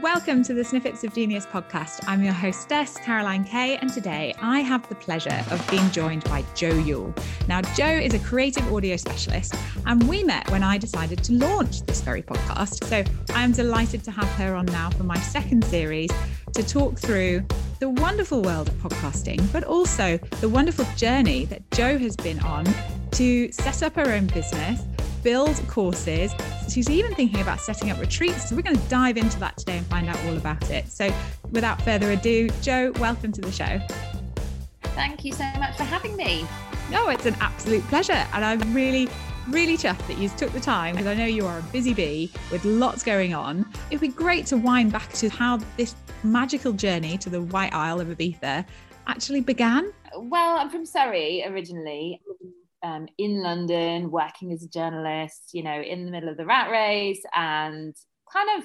Welcome to the Snippets of Genius podcast. I'm your hostess, Caroline Kay, and today I have the pleasure of being joined by Joe Yule. Now, Joe is a creative audio specialist, and we met when I decided to launch this very podcast. So I am delighted to have her on now for my second series to talk through the wonderful world of podcasting, but also the wonderful journey that Joe has been on to set up her own business, build courses. She's even thinking about setting up retreats. So we're going to dive into that today and find out all about it. So without further ado, Joe, welcome to the show. Thank you so much for having me. No, it's an absolute pleasure. And I'm really really chuffed that you took the time because I know you are a busy bee with lots going on. It'd be great to wind back to how this magical journey to the White Isle of Ibiza actually began. Well, I'm from Surrey originally, um, in London, working as a journalist, you know, in the middle of the rat race and kind of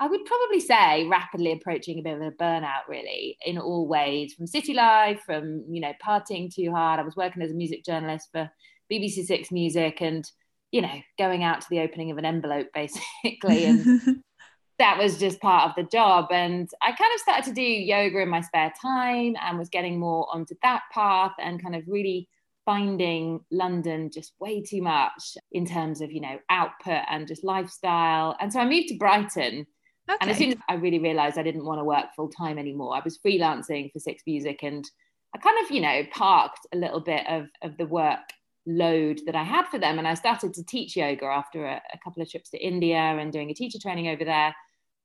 I would probably say rapidly approaching a bit of a burnout, really, in all ways from city life, from, you know, partying too hard. I was working as a music journalist for BBC Six Music and, you know, going out to the opening of an envelope basically. And that was just part of the job. And I kind of started to do yoga in my spare time and was getting more onto that path and kind of really finding London just way too much in terms of, you know, output and just lifestyle. And so I moved to Brighton. Okay. And as soon as I really realized I didn't want to work full time anymore, I was freelancing for Six Music and I kind of, you know, parked a little bit of, of the work load that I had for them. And I started to teach yoga after a, a, couple of trips to India and doing a teacher training over there.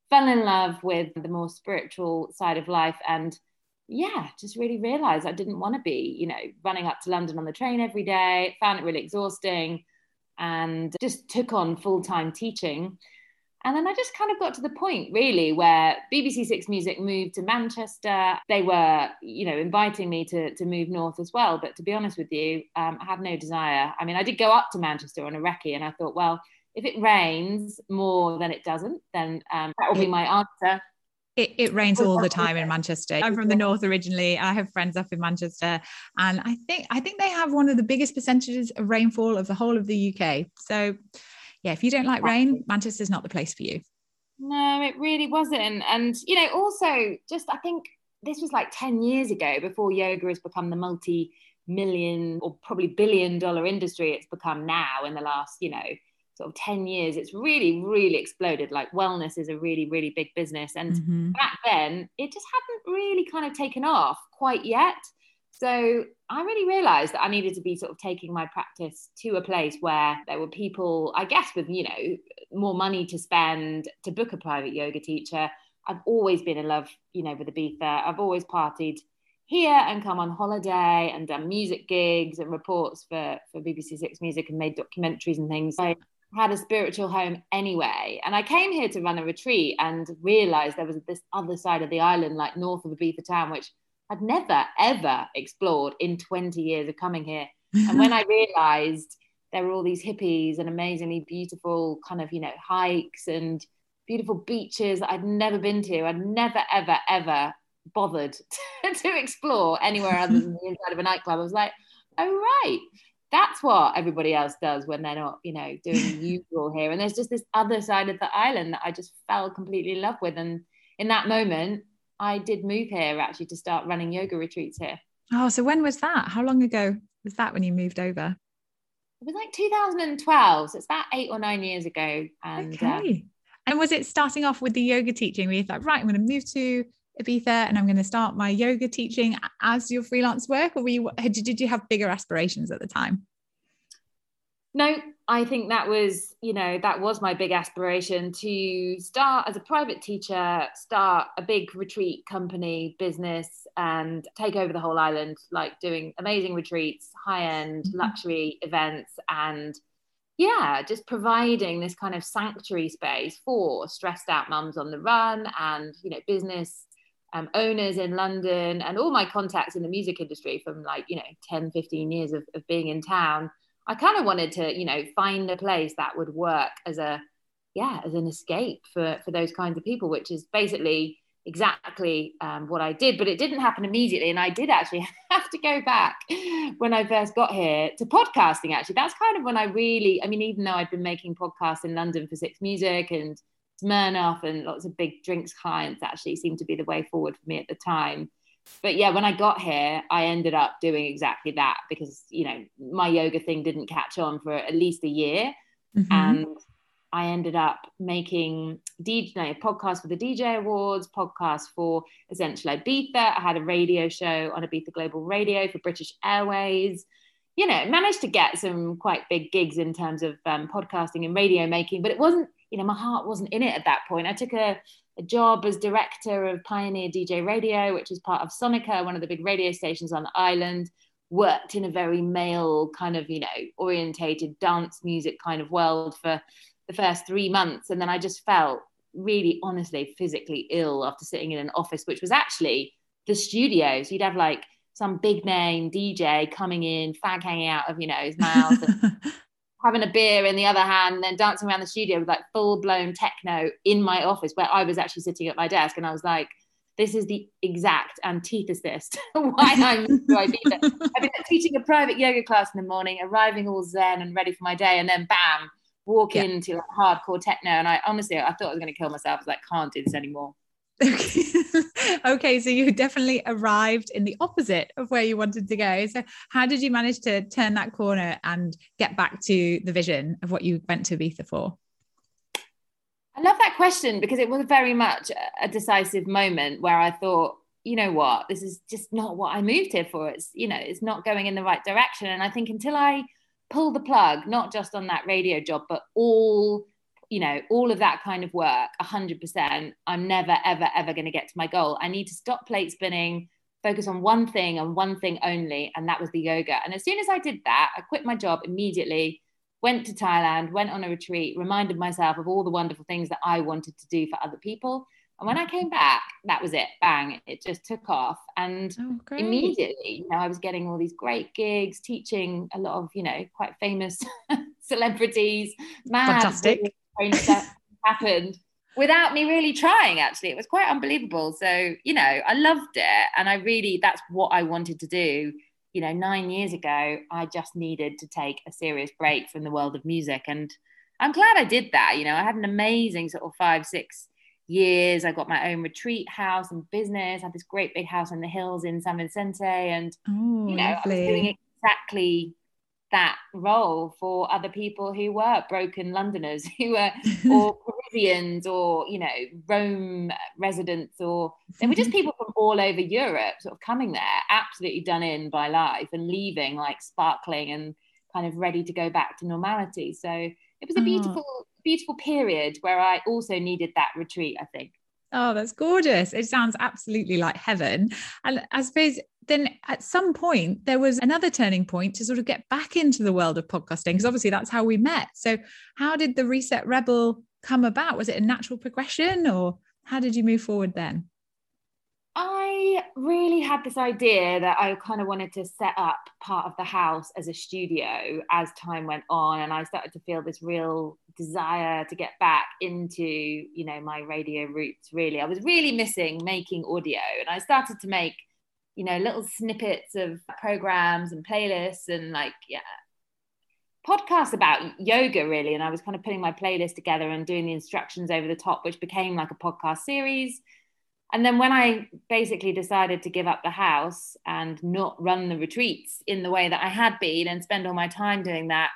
Fell in love with the more spiritual side of life. And yeah, just really realized I didn't want to be, you know, running up to London on the train every day. Found it really exhausting and just took on full time teaching. And then I just kind of got to the point really where BBC Six Music moved to Manchester. They were, you know, inviting me to, to move north as well. But to be honest with you, um, I had no desire. I mean, I did go up to Manchester on a recce and I thought, well, if it rains more than it doesn't, then um, that will be my answer. It, it, rains all the time in Manchester. I'm from the north originally. I have friends up in Manchester, and I think I think they have one of the biggest percentages of rainfall of the whole of the UK. So yeah, if you don't like rain, Manchester's not the place for you. No, it really wasn't. And, you know, also just I think this was like 10 years ago before yoga has become the multi million or probably billion dollar industry it's become now in the last, you know, sort of 10 years. It's really, really exploded. Like wellness is a really, really big business. And mm-hmm. back then, it just hadn't really kind of taken off quite yet. So I really realized that I needed to be sort of taking my practice to a place where there were people, I guess, with, you know, more money to spend to book a private yoga teacher. I've always been in love, you know, with Ibiza. I've always partied here and come on holiday and done music gigs and reports for, for BBC Six Music and made documentaries and things. I had a spiritual home anyway. And I came here to run a retreat and realized there was this other side of the island, like north of Ibiza town, which I'd never, ever explored in 20 years of coming here. And when I realized there were all these hippies and amazingly beautiful kind of, you know, hikes and beautiful beaches that I'd never been to, I'd never, ever, ever bothered to, to explore anywhere other than the inside of a nightclub. I was like, oh, right. That's what everybody else does when they're not, you know, doing usual here. And there's just this other side of the island that I just fell completely in love with. And in that moment, I did move here actually to start running yoga retreats here. Oh, so when was that? How long ago was that when you moved over? It was like 2012. So it's about eight or nine years ago. And uh, okay. and was it starting off with the yoga teaching where you thought, right, I'm going to move to Ibiza and I'm going to start my yoga teaching as your freelance work? Or were you, did you have bigger aspirations at the time? No, I think that was, you know, that was my big aspiration to start as a private teacher, start a big retreat company business and take over the whole island, like doing amazing retreats, high end mm-hmm. luxury events, and yeah, just providing this kind of sanctuary space for stressed out mums on the run and, you know, business um, owners in London and all my contacts in the music industry from like, you know, 10, 15 years of, of being in town I kind of wanted to, you know, find a place that would work as a, yeah, as an escape for for those kinds of people, which is basically exactly um, what I did. But it didn't happen immediately, and I did actually have to go back when I first got here to podcasting. Actually, that's kind of when I really, I mean, even though I'd been making podcasts in London for Six Music and Smirnoff and lots of big drinks clients, actually seemed to be the way forward for me at the time but yeah, when I got here, I ended up doing exactly that because you know my yoga thing didn't catch on for at least a year, mm-hmm. and I ended up making DJ no, podcast for the DJ Awards, podcast for Essential Ibiza. I had a radio show on Ibiza Global Radio for British Airways. You know, managed to get some quite big gigs in terms of um, podcasting and radio making, but it wasn't. You know, my heart wasn't in it at that point. I took a a job as director of Pioneer DJ Radio, which is part of Sonica, one of the big radio stations on the island. Worked in a very male kind of, you know, orientated dance music kind of world for the first three months. And then I just felt really, honestly, physically ill after sitting in an office, which was actually the studio. So you'd have like some big name DJ coming in, fag hanging out of, you know, his mouth. Having a beer in the other hand, and then dancing around the studio with like full blown techno in my office where I was actually sitting at my desk. And I was like, this is the exact antithesis to why I'm I've been teaching a private yoga class in the morning, arriving all zen and ready for my day, and then bam, walk yeah. into like hardcore techno. And I honestly, I thought I was going to kill myself. I was like, can't do this anymore. Okay. okay, so you definitely arrived in the opposite of where you wanted to go. So, how did you manage to turn that corner and get back to the vision of what you went to Ibiza for? I love that question because it was very much a decisive moment where I thought, you know what, this is just not what I moved here for. It's, you know, it's not going in the right direction. And I think until I pull the plug, not just on that radio job, but all you know, all of that kind of work, 100%, I'm never, ever, ever going to get to my goal. I need to stop plate spinning, focus on one thing and one thing only. And that was the yoga. And as soon as I did that, I quit my job immediately, went to Thailand, went on a retreat, reminded myself of all the wonderful things that I wanted to do for other people. And when I came back, that was it. Bang, it just took off. And oh, immediately, you know, I was getting all these great gigs, teaching a lot of, you know, quite famous celebrities. Mad, Fantastic that happened without me really trying actually. It was quite unbelievable. So you know i loved it. And i really that's what i wanted to do. You know 9 years ago i just needed to take a serious break from the world of music. And i'm glad i did that. You know i had an amazing sort of 5 6 years. I got my own retreat house and business. I had this great big house in the hills in san vicente. And oh, you know lovely. i was oh, doing exactly that role for other people who were broken Londoners, who were or Parisians or you know Rome residents, or they were just mm-hmm. people from all over Europe, sort of coming there, absolutely done in by life and leaving like sparkling and kind of ready to go back to normality. So it was a beautiful, oh. beautiful period where I also needed that retreat. I think. Oh, that's gorgeous. It sounds absolutely like heaven. And I suppose then at some point there was another turning point to sort of get back into the world of podcasting because obviously that's how we met. So how did the Reset Rebel come about? Was it a natural progression or how did you move forward then? I really had this idea that I kind of wanted to set up part of the house as a studio as time went on. And I started to feel this real desire to get back into, you know, my radio roots really. I was really missing making audio. And I started to make, you know, little snippets of programs and playlists and like, yeah, podcasts about yoga really. And I was kind of putting my playlist together and doing the instructions over the top, which became like a podcast series and then when I basically decided to give up the house and not run the retreats in the way that I had been and spend all my time doing that,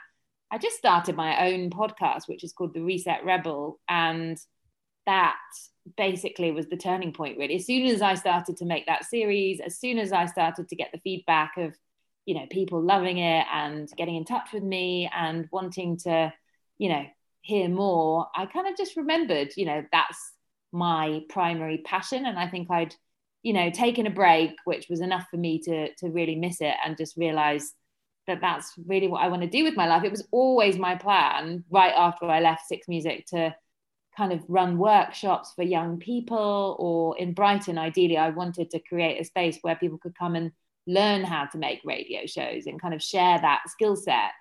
I just started my own podcast, which is called The Reset Rebel. And that basically was the turning point, really. As soon as I started to make that series, as soon as I started to get the feedback of you know people loving it and getting in touch with me and wanting to you know hear more i kind of just remembered you know that's my primary passion and i think i'd you know taken a break which was enough for me to to really miss it and just realize that that's really what i want to do with my life it was always my plan right after i left six music to kind of run workshops for young people or in brighton ideally i wanted to create a space where people could come and learn how to make radio shows and kind of share that skill set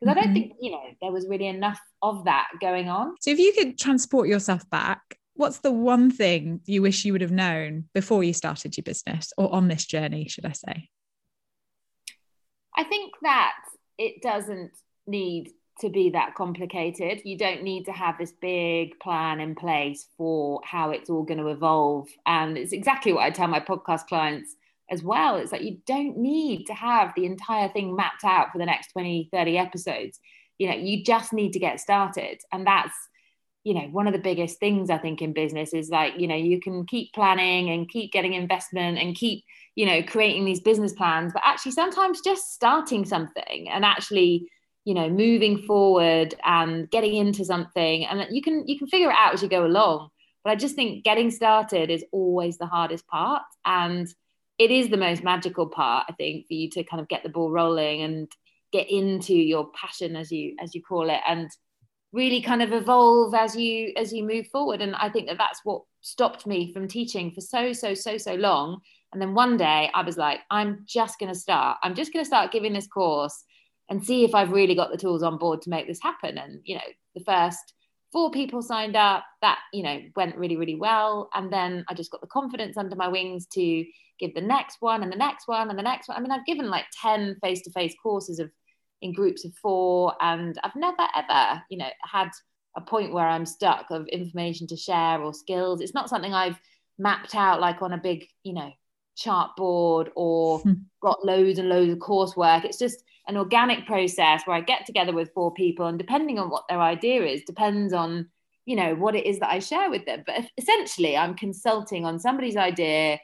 because mm-hmm. I don't mm-hmm. think you know there was really enough of that going on. So if you could transport yourself back, what's the one thing you wish you would have known before you started your business or on this journey, should I say? I think that it doesn't need to be that complicated. You don't need to have this big plan in place for how it's all going to evolve. And it's exactly what I tell my podcast clients as well. It's like you don't need to have the entire thing mapped out for the next 20, 30 episodes. You know, you just need to get started. And that's, you know, one of the biggest things I think in business is like, you know, you can keep planning and keep getting investment and keep, you know, creating these business plans, but actually sometimes just starting something and actually, you know, moving forward and getting into something and you can you can figure it out as you go along. But I just think getting started is always the hardest part. And it is the most magical part i think for you to kind of get the ball rolling and get into your passion as you as you call it and really kind of evolve as you as you move forward. And i think that that's what stopped me from teaching for so so so so long. And then one day i was like i'm just going to start. I'm just going to start giving this course and see if i've really got the tools on board to make this happen. And you know the first four people signed up that you know went really really well. And then i just got the confidence under my wings to give the next one and the next one and the next one. I mean i've given like 10 face-to-face courses of in groups of four and i've never ever you know had a point where i'm stuck of information to share or skills it's not something i've mapped out like on a big you know chart board or hmm. got loads and loads of coursework it's just an organic process where I get together with four people, and depending on what their idea is, depends on you know what it is that I share with them. But essentially, I'm consulting on somebody's idea,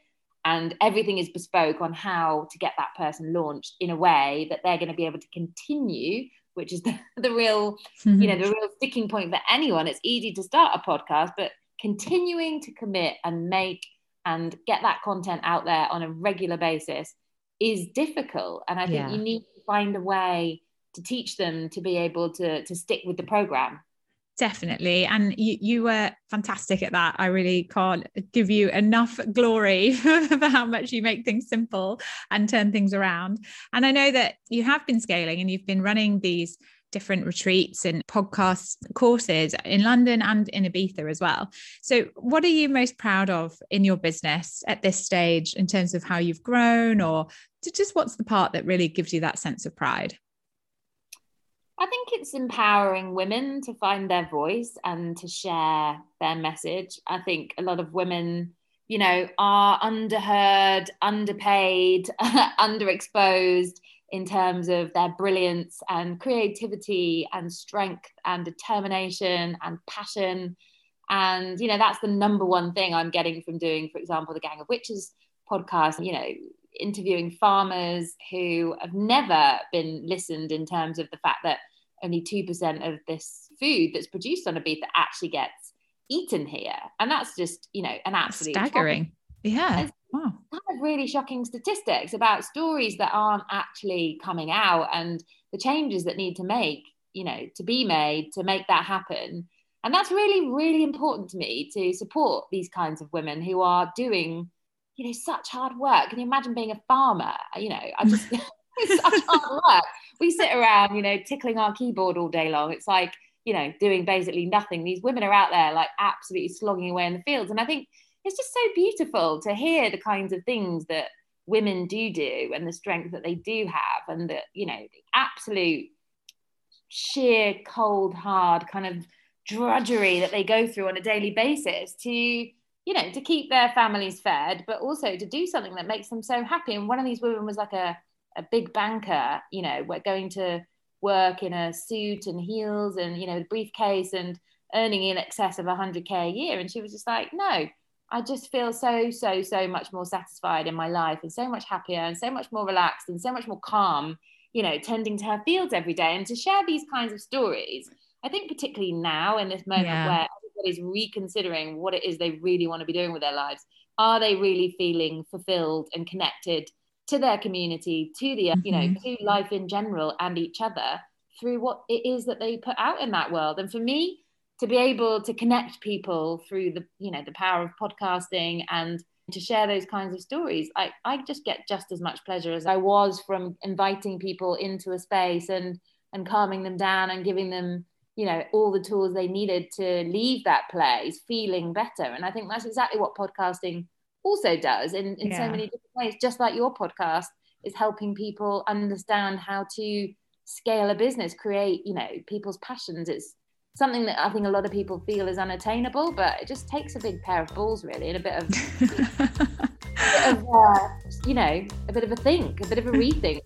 and everything is bespoke on how to get that person launched in a way that they're going to be able to continue. Which is the, the real, mm-hmm. you know, the real sticking point for anyone. It's easy to start a podcast, but continuing to commit and make and get that content out there on a regular basis is difficult. And I think yeah. you need to find a way to teach them to be able to to stick with the program definitely. And you, you were fantastic at that. I really can't give you enough glory for how much you make things simple and turn things around. And i know that you have been scaling and you've been running these different retreats and podcast courses in london and in ibiza as well. So what are you most proud of in your business at this stage in terms of how you've grown or just what's the part that really gives you that sense of pride? I think it's empowering women to find their voice and to share their message. I think a lot of women, you know, are underheard, underpaid, underexposed in terms of their brilliance and creativity and strength and determination and passion. And, you know, that's the number one thing I'm getting from doing, for example, the Gang of Witches podcast. You know, interviewing farmers who have never been listened in terms of the fact that only 2% of this food that's produced on Ibiza actually gets eaten here. And that's just, you know, an absolute staggering. Yeah. Wow. Kind of really shocking statistics about stories that aren't actually coming out and the changes that need to make, you know, to be made to make that happen. And that's really, really important to me to support these kinds of women who are doing you know, such hard work. Can you imagine being a farmer? You know, I just such hard work. We sit around, you know, tickling our keyboard all day long. It's like, you know, doing basically nothing. These women are out there like absolutely slogging away in the fields. And I think it's just so beautiful to hear the kinds of things that women do do and the strength that they do have and the, you know, the absolute sheer cold, hard kind of drudgery that they go through on a daily basis to you know, to keep their families fed, but also to do something that makes them so happy. And one of these women was like a, a big banker, you know, we're going to work in a suit and heels and, you know, a briefcase and earning in excess of 100K a year. And she was just like, no, I just feel so, so, so much more satisfied in my life and so much happier and so much more relaxed and so much more calm, you know, tending to her fields every day and to share these kinds of stories. I think, particularly now in this moment yeah. where everybody's reconsidering what it is they really want to be doing with their lives, are they really feeling fulfilled and connected to their community, to the, mm-hmm. you know, mm-hmm. to life in general and each other through what it is that they put out in that world? And for me, to be able to connect people through the you know the power of podcasting and to share those kinds of stories i i just get just as much pleasure as i was from inviting people into a space and and calming them down and giving them you know all the tools they needed to leave that place feeling better and i think that's exactly what podcasting also does in, in yeah. so many different ways just like your podcast is helping people understand how to scale a business create you know people's passions it's something that I think a lot of people feel is unattainable, but it just takes a big pair of balls, really, and a bit of, a bit of uh, you know, a bit of a think, a bit of a rethink.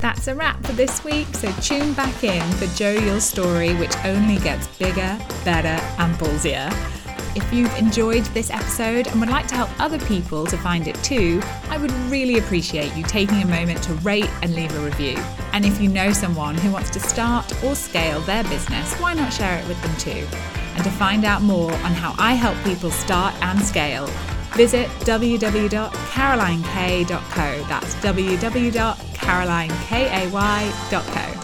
That's a wrap for this week, so tune back in for Joe Yule's Story, which only gets bigger, better, and ballsier. If you've enjoyed this episode and would like to help other people to find it too, I would really appreciate you taking a moment to rate and leave a review. And if you know someone who wants to start or scale their business, why not share it with them too? And to find out more on how I help people start and scale, visit www.carolinekay.co. That's www.carolinekay.co.